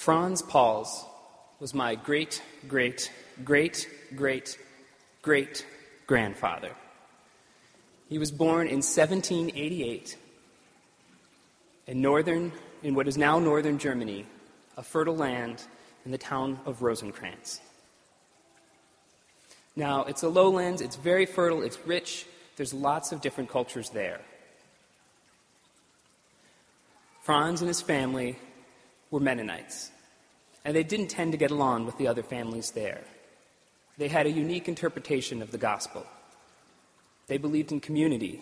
Franz Pauls was my great, great, great, great, great grandfather. He was born in 1788 in northern, in what is now northern Germany, a fertile land in the town of Rosenkrantz. Now, it's a lowlands, it's very fertile, it's rich, there's lots of different cultures there. Franz and his family were Mennonites, and they didn't tend to get along with the other families there. They had a unique interpretation of the gospel. They believed in community,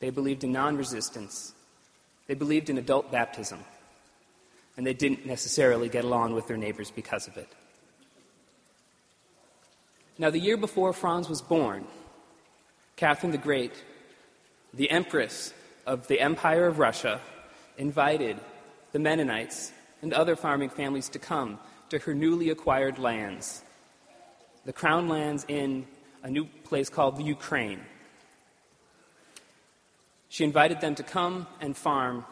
they believed in non resistance, they believed in adult baptism, and they didn't necessarily get along with their neighbors because of it. Now, the year before Franz was born, Catherine the Great, the Empress of the Empire of Russia, invited the Mennonites and other farming families to come to her newly acquired lands, the crown lands in a new place called the Ukraine. She invited them to come and farm.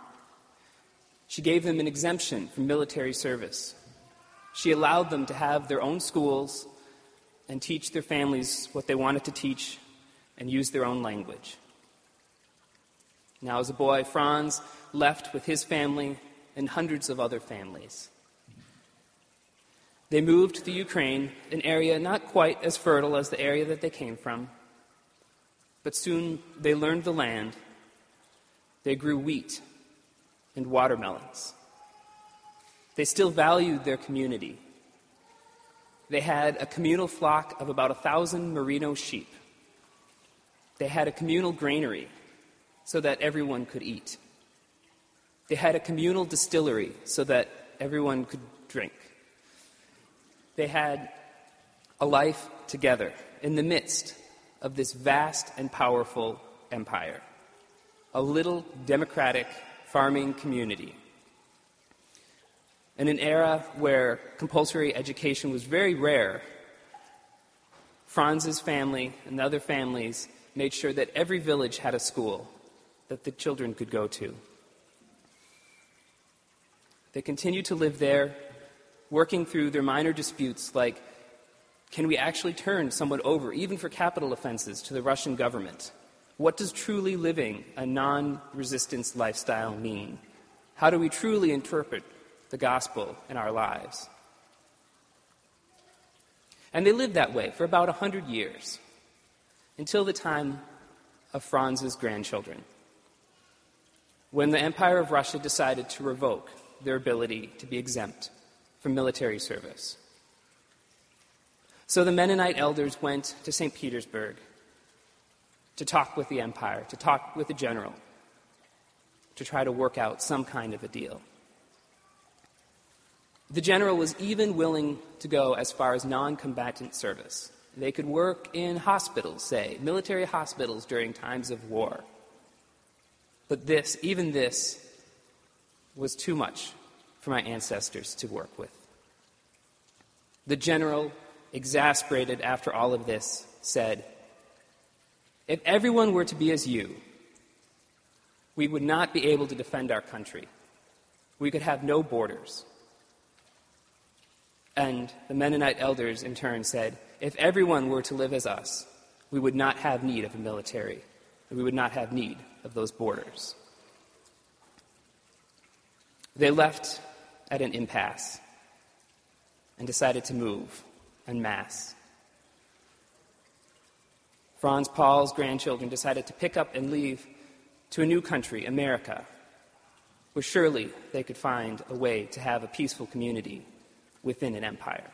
She gave them an exemption from military service. She allowed them to have their own schools and teach their families what they wanted to teach and use their own language. Now, as a boy, Franz left with his family and hundreds of other families. They moved to the Ukraine, an area not quite as fertile as the area that they came from, but soon they learned the land. They grew wheat and watermelons. They still valued their community. They had a communal flock of about a thousand merino sheep. They had a communal granary so that everyone could eat. They had a communal distillery so that everyone could drink. They had a life together in the midst of this vast and powerful empire, a little democratic farming community. In an era where compulsory education was very rare, Franz's family and other families made sure that every village had a school that the children could go to. They continue to live there, working through their minor disputes like can we actually turn someone over, even for capital offenses, to the Russian government? What does truly living a non resistance lifestyle mean? How do we truly interpret the gospel in our lives? And they lived that way for about a hundred years, until the time of Franz's grandchildren, when the Empire of Russia decided to revoke their ability to be exempt from military service. So the Mennonite elders went to St. Petersburg to talk with the empire, to talk with the general, to try to work out some kind of a deal. The general was even willing to go as far as non combatant service. They could work in hospitals, say, military hospitals during times of war. But this, even this, was too much for my ancestors to work with. The general, exasperated after all of this, said, If everyone were to be as you, we would not be able to defend our country. We could have no borders. And the Mennonite elders, in turn, said, If everyone were to live as us, we would not have need of a military, and we would not have need of those borders. They left at an impasse and decided to move en masse. Franz Paul's grandchildren decided to pick up and leave to a new country, America, where surely they could find a way to have a peaceful community within an empire.